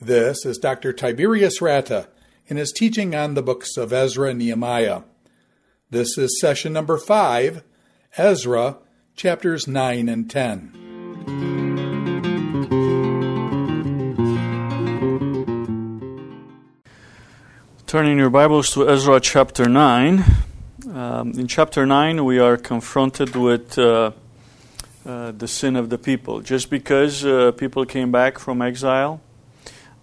This is Dr. Tiberius Rata in his teaching on the books of Ezra and Nehemiah. This is session number five, Ezra, chapters 9 and 10. Turning your Bibles to Ezra chapter 9. Um, in chapter 9, we are confronted with uh, uh, the sin of the people. Just because uh, people came back from exile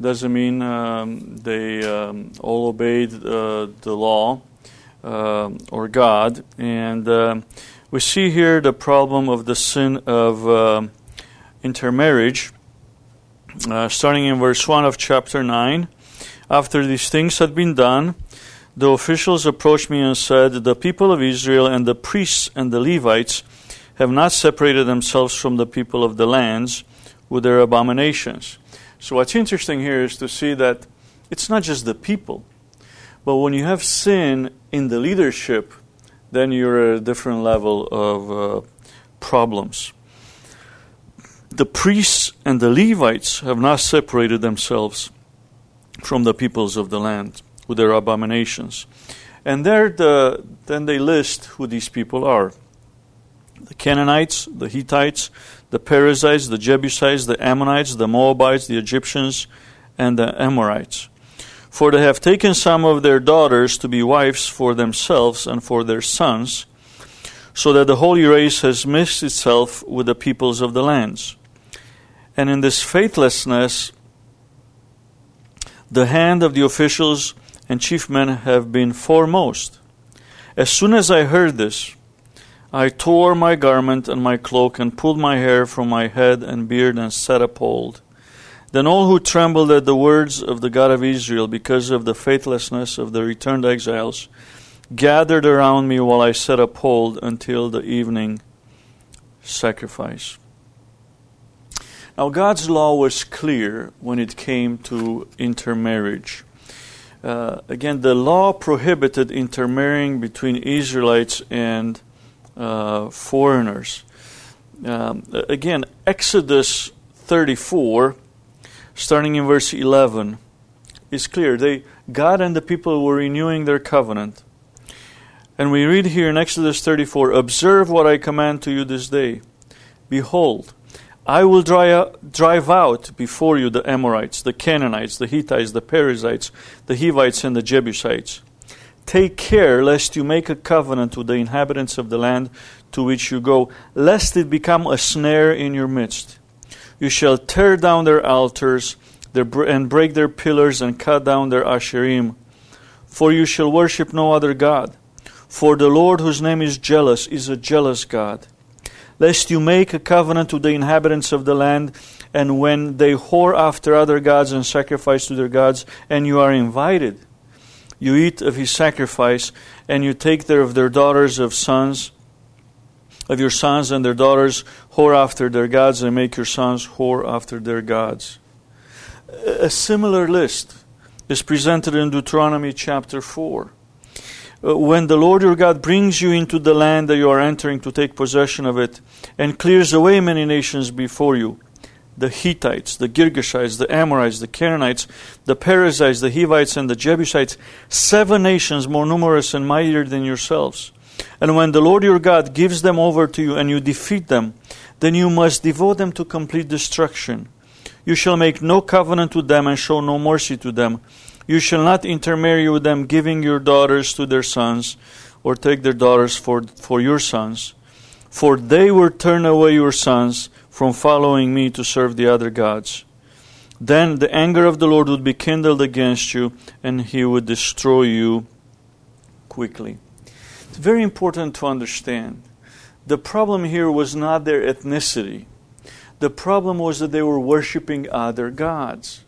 doesn't mean um, they um, all obeyed uh, the law uh, or God. And uh, we see here the problem of the sin of intermarriage, starting in verse 1 of chapter 9. After these things had been done, the officials approached me and said, The people of Israel and the priests and the Levites have not separated themselves from the people of the lands with their abominations. So, what's interesting here is to see that it's not just the people, but when you have sin in the leadership, then you're at a different level of uh, problems. The priests and the Levites have not separated themselves from the peoples of the land with their abominations. And there, the, then they list who these people are the Canaanites, the Hittites, the Perizzites, the Jebusites, the Ammonites, the Moabites, the Egyptians, and the Amorites. For they have taken some of their daughters to be wives for themselves and for their sons, so that the holy race has mixed itself with the peoples of the lands. And in this faithlessness, the hand of the officials and chief men have been foremost. As soon as I heard this, I tore my garment and my cloak, and pulled my hair from my head and beard, and set appalled. Then all who trembled at the words of the God of Israel because of the faithlessness of the returned exiles gathered around me while I set appalled until the evening sacrifice. Now, God's law was clear when it came to intermarriage. Uh, again, the law prohibited intermarrying between Israelites and uh, foreigners. Um, again, Exodus 34, starting in verse 11, is clear. They, God and the people were renewing their covenant. And we read here in Exodus 34 Observe what I command to you this day. Behold, I will drive out before you the Amorites, the Canaanites, the Hittites, the Perizzites, the Hivites, and the Jebusites. Take care lest you make a covenant with the inhabitants of the land to which you go, lest it become a snare in your midst. You shall tear down their altars and break their pillars and cut down their asherim. For you shall worship no other God. For the Lord, whose name is jealous, is a jealous God. Lest you make a covenant with the inhabitants of the land, and when they whore after other gods and sacrifice to their gods, and you are invited, you eat of his sacrifice, and you take there of their daughters of sons, of your sons and their daughters, whore after their gods, and make your sons whore after their gods. A similar list is presented in Deuteronomy chapter 4. Uh, when the Lord your God brings you into the land that you are entering to take possession of it, and clears away many nations before you, the Hittites, the Girgashites, the Amorites, the Canaanites, the Perizzites, the Hivites, and the Jebusites, seven nations more numerous and mightier than yourselves. And when the Lord your God gives them over to you and you defeat them, then you must devote them to complete destruction. You shall make no covenant with them and show no mercy to them. You shall not intermarry with them, giving your daughters to their sons, or take their daughters for, for your sons. For they will turn away your sons from following me to serve the other gods. Then the anger of the Lord would be kindled against you, and he would destroy you quickly. It's very important to understand. The problem here was not their ethnicity. The problem was that they were worshiping other gods.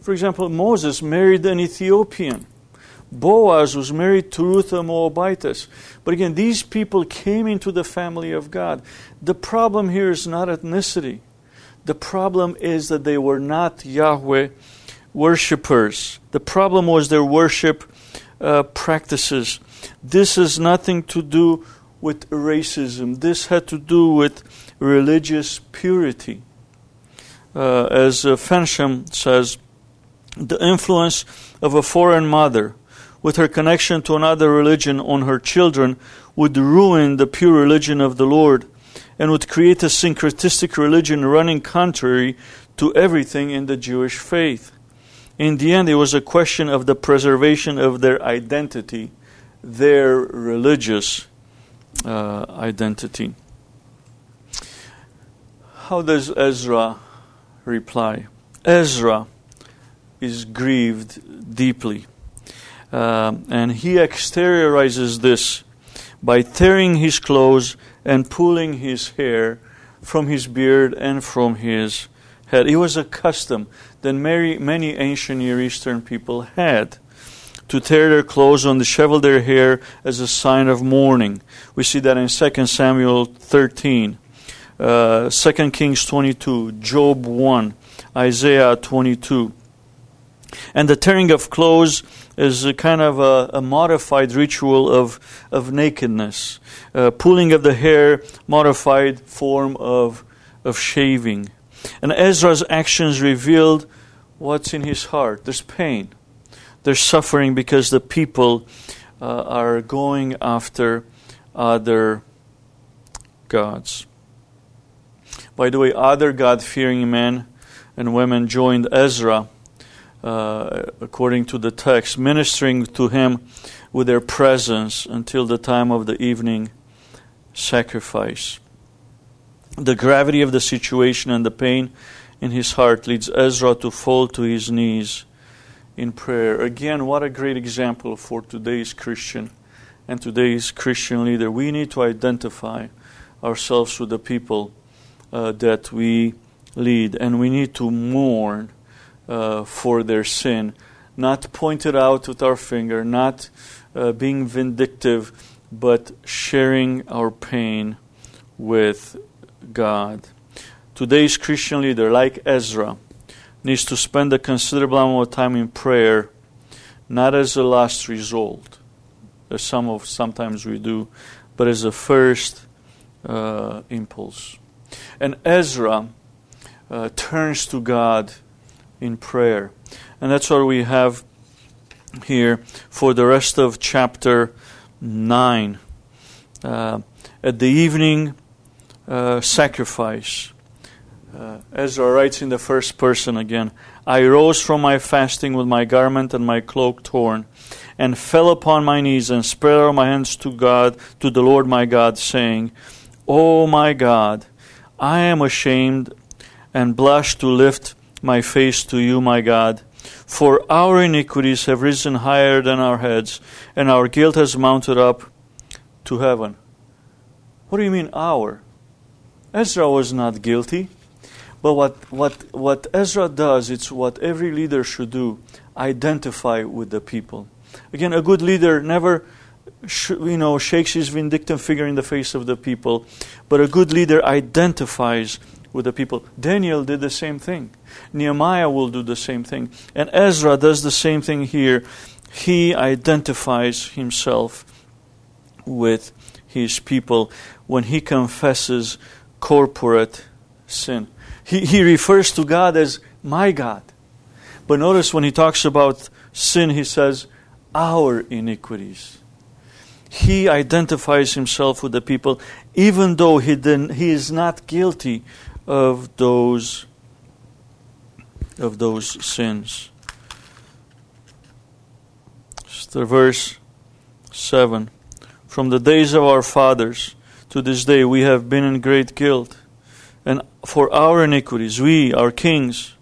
For example, Moses married an Ethiopian. Boaz was married to Ruth the Moabitess. But again, these people came into the family of God. The problem here is not ethnicity. The problem is that they were not Yahweh worshippers. The problem was their worship uh, practices. This has nothing to do with racism. This had to do with religious purity. Uh, as uh, Fensham says, the influence of a foreign mother with her connection to another religion on her children would ruin the pure religion of the Lord and would create a syncretistic religion running contrary to everything in the Jewish faith. In the end, it was a question of the preservation of their identity, their religious uh, identity. How does Ezra reply? Ezra is grieved deeply. Uh, and he exteriorizes this by tearing his clothes and pulling his hair from his beard and from his head. It was a custom that many, many ancient Near Eastern people had to tear their clothes and dishevel their hair as a sign of mourning. We see that in 2 Samuel 13, uh, 2 Kings 22, Job 1, Isaiah 22. And the tearing of clothes is a kind of a, a modified ritual of, of nakedness. Uh, pulling of the hair, modified form of, of shaving. And Ezra's actions revealed what's in his heart. There's pain. There's suffering because the people uh, are going after other gods. By the way, other God fearing men and women joined Ezra uh, according to the text, ministering to him with their presence until the time of the evening sacrifice. The gravity of the situation and the pain in his heart leads Ezra to fall to his knees in prayer. Again, what a great example for today's Christian and today's Christian leader. We need to identify ourselves with the people uh, that we lead, and we need to mourn uh, for their sin, not pointed out with our finger, not uh, being vindictive, but sharing our pain with God. Today's Christian leader, like Ezra, needs to spend a considerable amount of time in prayer, not as a last result, as some of sometimes we do, but as a first uh, impulse. And Ezra uh, turns to God in prayer. And that's what we have here for the rest of chapter 9. Uh, at the evening uh, sacrifice, uh, Ezra writes in the first person again I rose from my fasting with my garment and my cloak torn, and fell upon my knees and spread out my hands to God, to the Lord my God, saying, O oh my God, I am ashamed and blush to lift my face to you, my God. For our iniquities have risen higher than our heads, and our guilt has mounted up to heaven. What do you mean, our? Ezra was not guilty. But what, what, what Ezra does, it's what every leader should do identify with the people. Again, a good leader never sh- you know, shakes his vindictive figure in the face of the people, but a good leader identifies with the people. Daniel did the same thing. Nehemiah will do the same thing. And Ezra does the same thing here. He identifies himself with his people when he confesses corporate sin. He, he refers to God as my God. But notice when he talks about sin, he says, our iniquities. He identifies himself with the people, even though he, he is not guilty of those of those sins. the verse 7. From the days of our fathers to this day we have been in great guilt, and for our iniquities we, our kings,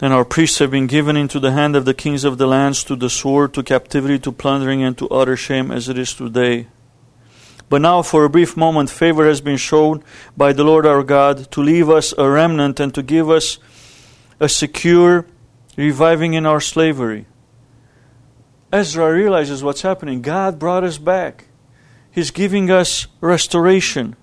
and our priests have been given into the hand of the kings of the lands to the sword, to captivity, to plundering, and to utter shame as it is today. But now, for a brief moment, favor has been shown by the Lord our God to leave us a remnant and to give us a secure reviving in our slavery. Ezra realizes what's happening. God brought us back, He's giving us restoration.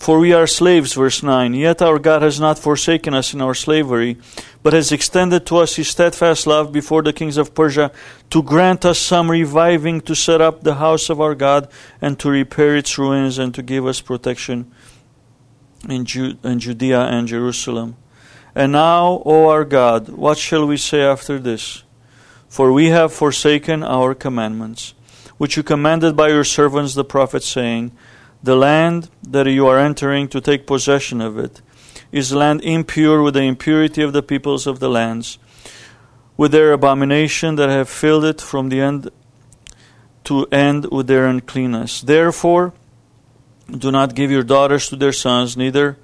For we are slaves, verse 9. Yet our God has not forsaken us in our slavery, but has extended to us his steadfast love before the kings of Persia to grant us some reviving to set up the house of our God and to repair its ruins and to give us protection in, Ju- in Judea and Jerusalem. And now, O our God, what shall we say after this? For we have forsaken our commandments, which you commanded by your servants the prophets, saying, The land that you are entering to take possession of it is land impure with the impurity of the peoples of the lands, with their abomination that have filled it from the end to end with their uncleanness. Therefore, do not give your daughters to their sons, neither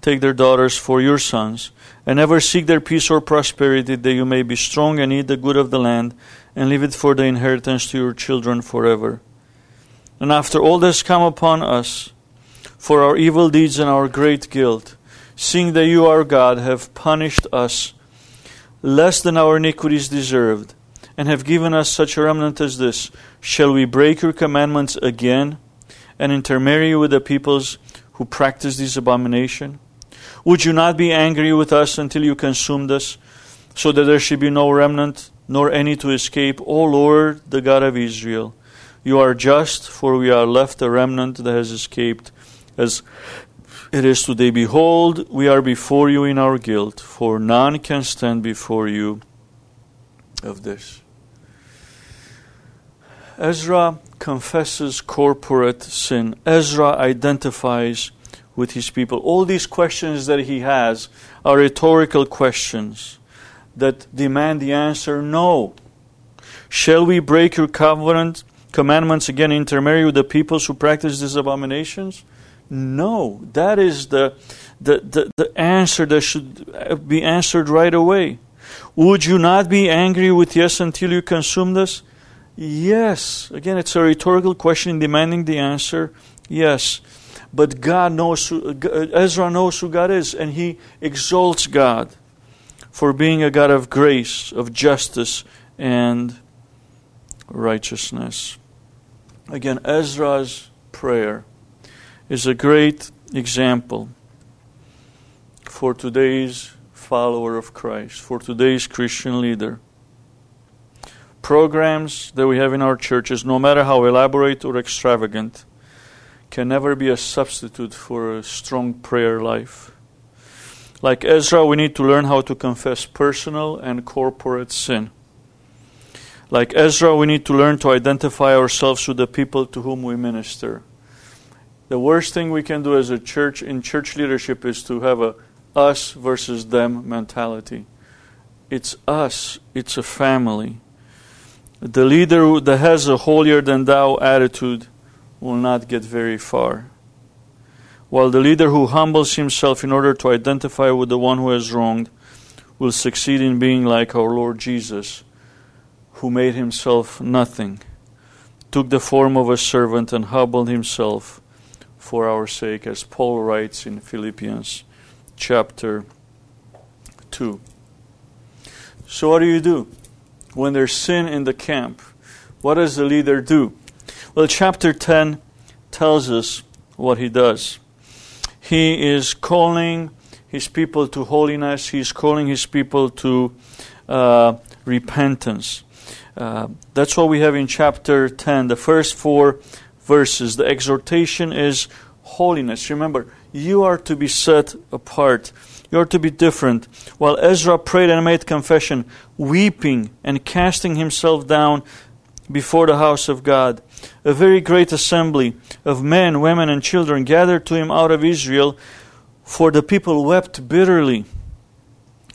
take their daughters for your sons, and never seek their peace or prosperity, that you may be strong and eat the good of the land, and leave it for the inheritance to your children forever. And after all this come upon us, for our evil deeds and our great guilt, seeing that you, our God, have punished us less than our iniquities deserved, and have given us such a remnant as this, shall we break your commandments again, and intermarry with the peoples who practice this abomination? Would you not be angry with us until you consumed us, so that there should be no remnant, nor any to escape? O Lord, the God of Israel, you are just, for we are left a remnant that has escaped, as it is today. Behold, we are before you in our guilt, for none can stand before you of this. Ezra confesses corporate sin. Ezra identifies with his people. All these questions that he has are rhetorical questions that demand the answer no. Shall we break your covenant commandments again, intermarry with the peoples who practice these abominations? No. That is the, the, the, the answer that should uh, be answered right away. Would you not be angry with yes until you consume this? Yes. Again, it's a rhetorical question demanding the answer. Yes. But God knows who, uh, Ezra knows who God is, and he exalts God for being a God of grace, of justice, and righteousness. Again, Ezra's prayer is a great example for today's follower of Christ, for today's Christian leader. Programs that we have in our churches, no matter how elaborate or extravagant, can never be a substitute for a strong prayer life. Like Ezra, we need to learn how to confess personal and corporate sin. Like Ezra, we need to learn to identify ourselves with the people to whom we minister. The worst thing we can do as a church in church leadership is to have a us versus them mentality. It's us, it's a family. The leader that has a holier than thou attitude will not get very far. While the leader who humbles himself in order to identify with the one who has wronged will succeed in being like our Lord Jesus, who made himself nothing, took the form of a servant, and humbled himself for our sake, as Paul writes in Philippians chapter 2. So, what do you do when there's sin in the camp? What does the leader do? Well, chapter 10 tells us what he does. He is calling his people to holiness, he's calling his people to uh, repentance. Uh, that's what we have in chapter 10. The first four verses, the exhortation is holiness. Remember, you are to be set apart. You are to be different. While Ezra prayed and made confession, weeping and casting himself down before the house of God, a very great assembly of men, women, and children gathered to him out of Israel, for the people wept bitterly.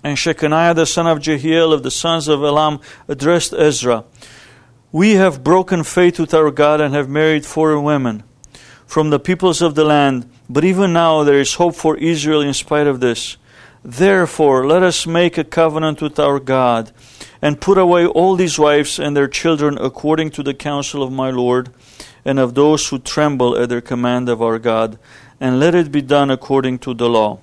And Shechaniah the son of Jehiel of the sons of Elam addressed Ezra We have broken faith with our God and have married foreign women from the peoples of the land, but even now there is hope for Israel in spite of this. Therefore, let us make a covenant with our God and put away all these wives and their children according to the counsel of my Lord and of those who tremble at the command of our God, and let it be done according to the law.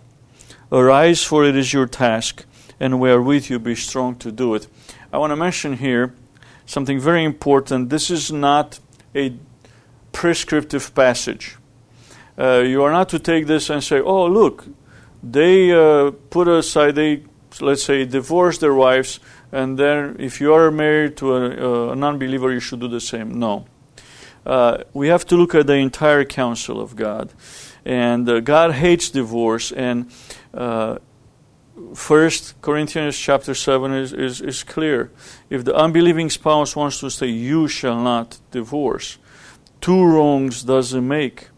Arise, for it is your task, and we are with you. Be strong to do it. I want to mention here something very important. This is not a prescriptive passage. uh, you are not to take this and say, oh, look, they uh, put aside, they, let's say, divorce their wives, and then if you are married to a, a non believer, you should do the same. No. Uh, we have to look at the entire counsel of God. And uh, God hates divorce, and uh, First Corinthians chapter seven is, is, is clear. If the unbelieving spouse wants to say, "You shall not divorce," two wrongs doesn't make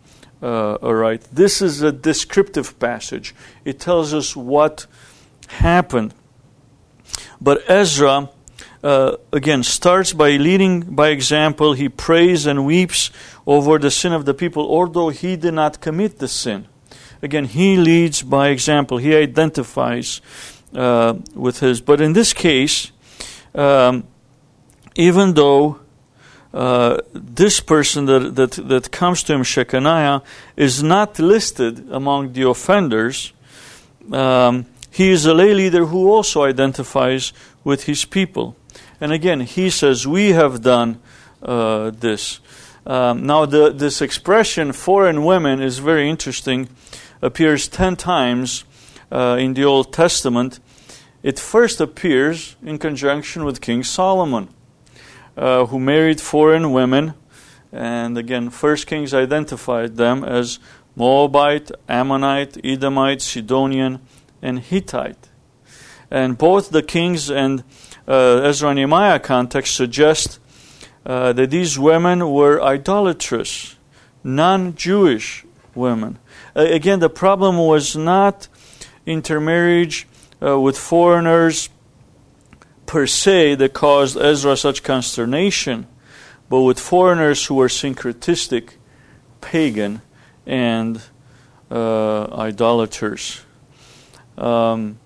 uh, a right. This is a descriptive passage. It tells us what happened. But Ezra, uh, again, starts by leading by example. He prays and weeps over the sin of the people, although he did not commit the sin. Again, he leads by example. He identifies uh, with his. But in this case, um, even though uh, this person that, that, that comes to him, Shechaniah, is not listed among the offenders, um, he is a lay leader who also identifies with his people. And again, he says, We have done uh, this. Um, now, the, this expression, foreign women, is very interesting appears 10 times uh, in the Old Testament. It first appears in conjunction with King Solomon, uh, who married foreign women. And again, First Kings identified them as Moabite, Ammonite, Edomite, Sidonian, and Hittite. And both the Kings and uh, Ezra Nehemiah context suggest uh, that these women were idolatrous, non Jewish women again, the problem was not intermarriage uh, with foreigners per se that caused Ezra such consternation, but with foreigners who were syncretistic, pagan, and uh, idolaters. Um,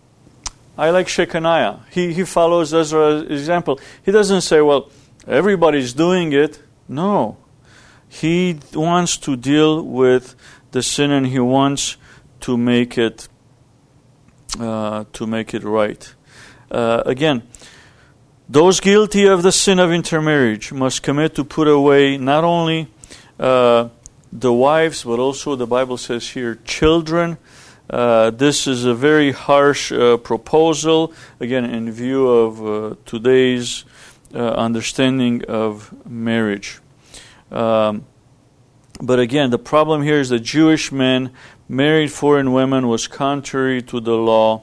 I like Shechaniah. He, he follows Ezra's example. He doesn't say, well, everybody's doing it. No. He wants to deal with the sin and he wants to make it uh, to make it right. Uh, again, those guilty of the sin of intermarriage must commit to put away not only uh, the wives, but also the Bible says here children. Uh, this is a very harsh uh, proposal, again, in view of uh, today's understanding of marriage. Um, but again, the problem here is that Jewish men married foreign women was contrary to the law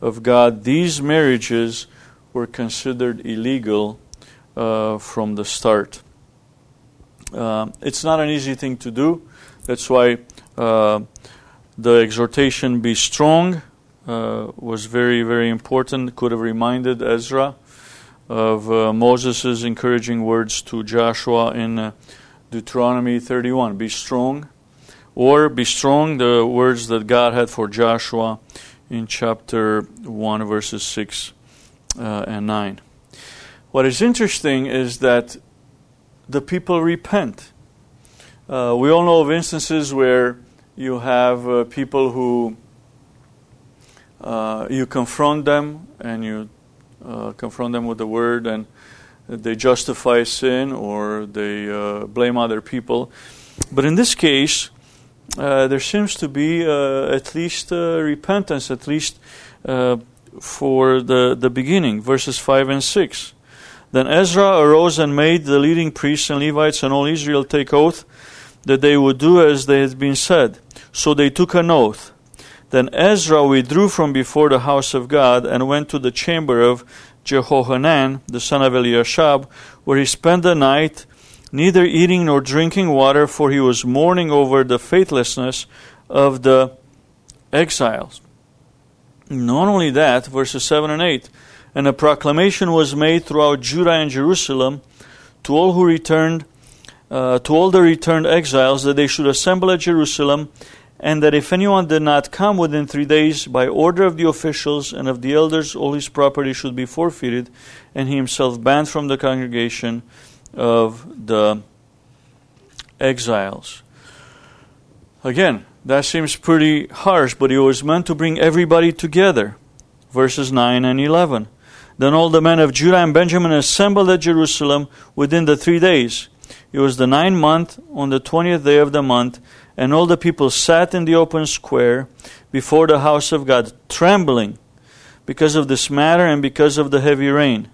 of God. These marriages were considered illegal uh, from the start. Uh, it's not an easy thing to do. That's why uh, the exhortation be strong uh, was very, very important. Could have reminded Ezra of uh, Moses' encouraging words to Joshua in uh, Deuteronomy 31. Be strong, or be strong, the words that God had for Joshua in chapter 1, verses 6 uh, and 9. What is interesting is that the people repent. Uh, we all know of instances where you have uh, people who uh, you confront them and you uh, confront them with the word and they justify sin or they uh, blame other people. But in this case, uh, there seems to be uh, at least repentance, at least for the, the beginning, verses 5 and 6. Then Ezra arose and made the leading priests and Levites and all Israel take oath that they would do as they had been said. So they took an oath. Then Ezra withdrew from before the house of God and went to the chamber of Jehohanan, the son of Eliashib, where he spent the night, neither eating nor drinking water, for he was mourning over the faithlessness of the exiles. Not only that, verses 7 and 8, and a proclamation was made throughout Judah and Jerusalem to all who returned, uh, to all the returned exiles, that they should assemble at Jerusalem and that if anyone did not come within three days, by order of the officials and of the elders, all his property should be forfeited, and he himself banned from the congregation of the exiles. Again, that seems pretty harsh, but it was meant to bring everybody together. Verses 9 and 11. Then all the men of Judah and Benjamin assembled at Jerusalem within the three days. It was the ninth month, on the twentieth day of the month, And all the people sat in the open square before the house of God, trembling because of this matter and because of the heavy rain.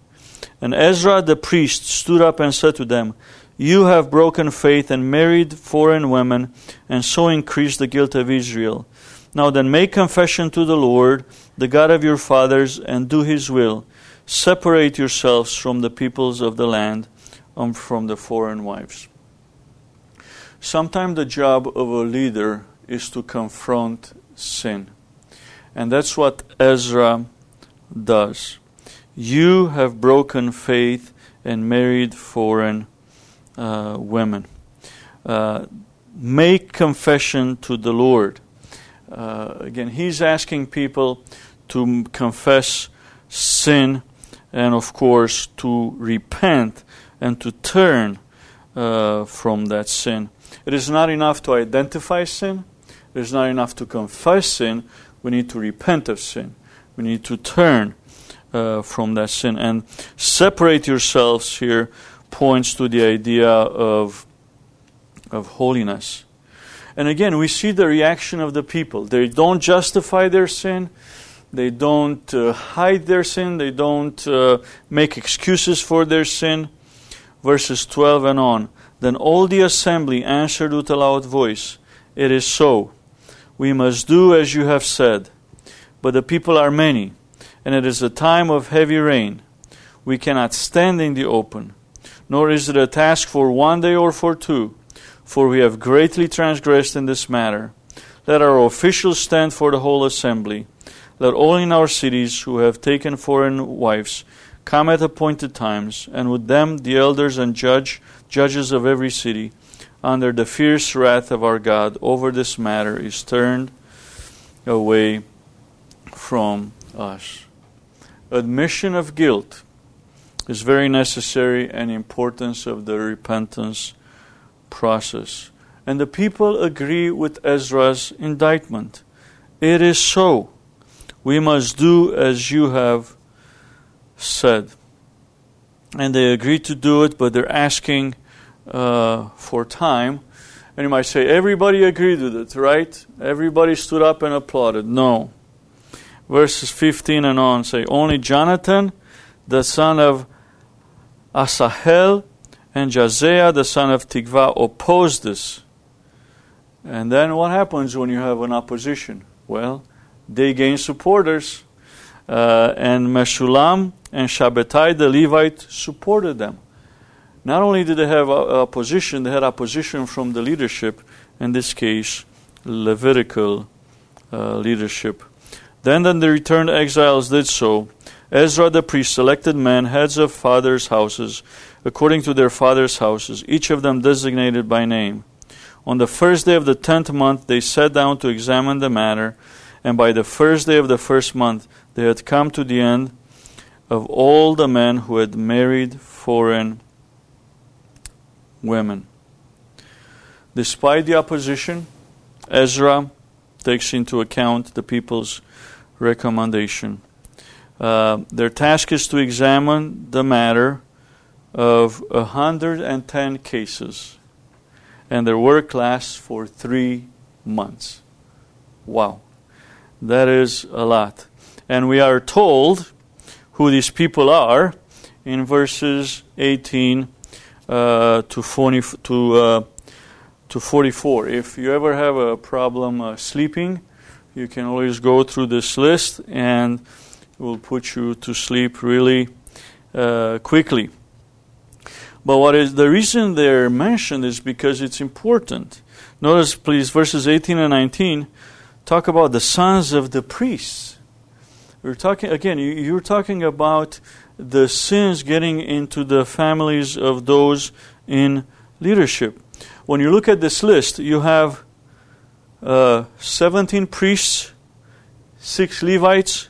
And Ezra the priest stood up and said to them, You have broken faith and married foreign women, and so increased the guilt of Israel. Now then, make confession to the Lord, the God of your fathers, and do his will. Separate yourselves from the peoples of the land, and um, from the foreign wives. Sometimes the job of a leader is to confront sin. And that's what Ezra does. You have broken faith and married foreign uh, women. Uh, make confession to the Lord. Uh, again, he's asking people to confess sin and, of course, to repent and to turn uh, from that sin. It is not enough to identify sin, it is not enough to confess sin. We need to repent of sin. We need to turn uh, from that sin. And separate yourselves here points to the idea of, of holiness. And again, we see the reaction of the people. They don't justify their sin. They don't uh, hide their sin. They don't uh, make excuses for their sin. Verses 12 and on. Then all the assembly answered with a loud voice, It is so. We must do as you have said. But the people are many, and it is a time of heavy rain. We cannot stand in the open, nor is it a task for one day or for two, for we have greatly transgressed in this matter. Let our officials stand for the whole assembly. Let all in our cities who have taken foreign wives come at appointed times, and with them the elders and judge judges of every city, under the fierce wrath of our God over this matter is turned away from us. Admission of guilt is very necessary and importance of the repentance process. And the people agree with Ezra's indictment. It is so. We must do as you have said and they agreed to do it, but they're asking uh, for time. And you might say, everybody agreed with it, right? Everybody stood up and applauded. No. Verses 15 and on say, Only Jonathan, the son of Asahel, and Jahzeiah, the son of Tikvah, opposed this. And then what happens when you have an opposition? Well, they gain supporters. Uh, and Meshullam and Shabbatai the Levite supported them. Not only did they have opposition, they had opposition from the leadership, in this case, Levitical uh, leadership. Then, then the returned exiles did so. Ezra the priest selected men, heads of fathers' houses, according to their fathers' houses, each of them designated by name. On the first day of the tenth month, they sat down to examine the matter, and by the first day of the first month, they had come to the end of all the men who had married foreign women. Despite the opposition, Ezra takes into account the people's recommendation. Uh, their task is to examine the matter of 110 cases, and their work lasts for three months. Wow, that is a lot. And we are told who these people are in verses 18 uh, to 40, to uh, to 44. If you ever have a problem uh, sleeping, you can always go through this list and it will put you to sleep really uh, quickly. But what is the reason they're mentioned is because it's important. Notice, please, verses 18 and 19 talk about the sons of the priests. We're talking again. You, you're talking about the sins getting into the families of those in leadership. When you look at this list, you have uh, 17 priests, six Levites,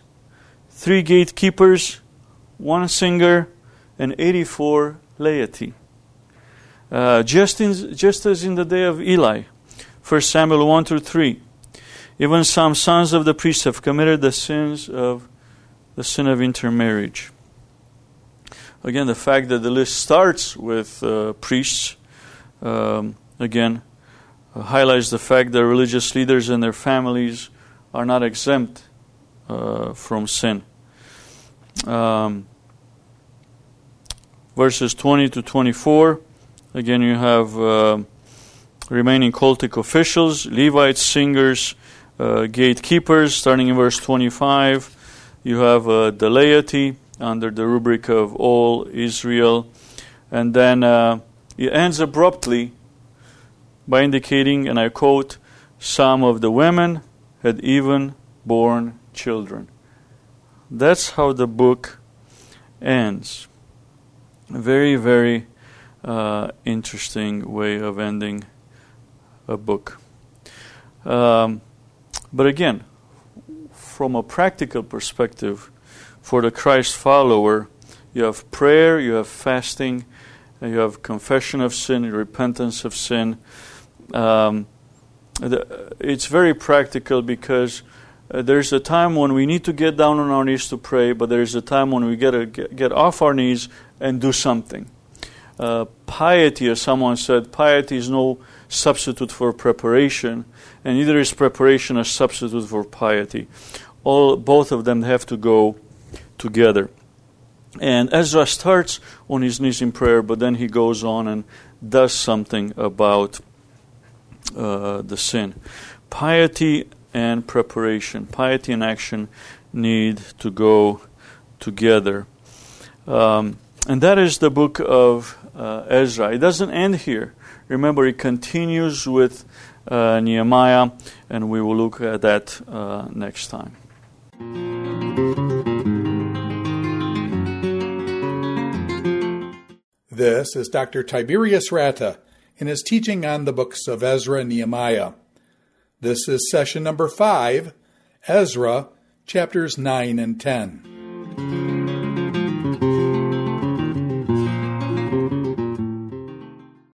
three gatekeepers, one singer, and 84 laity. Uh, just, in, just as in the day of Eli, 1 Samuel 1 through 3. Even some sons of the priests have committed the sins of the sin of intermarriage. Again, the fact that the list starts with uh, priests, um, again, uh, highlights the fact that religious leaders and their families are not exempt uh, from sin. Um, verses 20 to 24, again, you have uh, remaining cultic officials, Levites, singers, uh, gatekeepers, starting in verse 25. You have uh, the laity under the rubric of all Israel. And then uh, it ends abruptly by indicating, and I quote, some of the women had even borne children. That's how the book ends. A very, very uh, interesting way of ending a book. Um, but again, from a practical perspective, for the Christ follower, you have prayer, you have fasting, you have confession of sin, repentance of sin. Um, the, it's very practical because uh, there's a time when we need to get down on our knees to pray, but there's a time when we gotta get, get off our knees and do something. Uh, piety, as someone said, piety is no substitute for preparation, and neither is preparation a substitute for piety. All both of them have to go together. And Ezra starts on his knees in prayer, but then he goes on and does something about uh, the sin. Piety and preparation, piety and action need to go together. Um, and that is the book of uh, Ezra. It doesn't end here. Remember, it continues with uh, Nehemiah, and we will look at that uh, next time. This is Dr. Tiberius Rata in his teaching on the books of Ezra and Nehemiah. This is session number five, Ezra, chapters 9 and 10.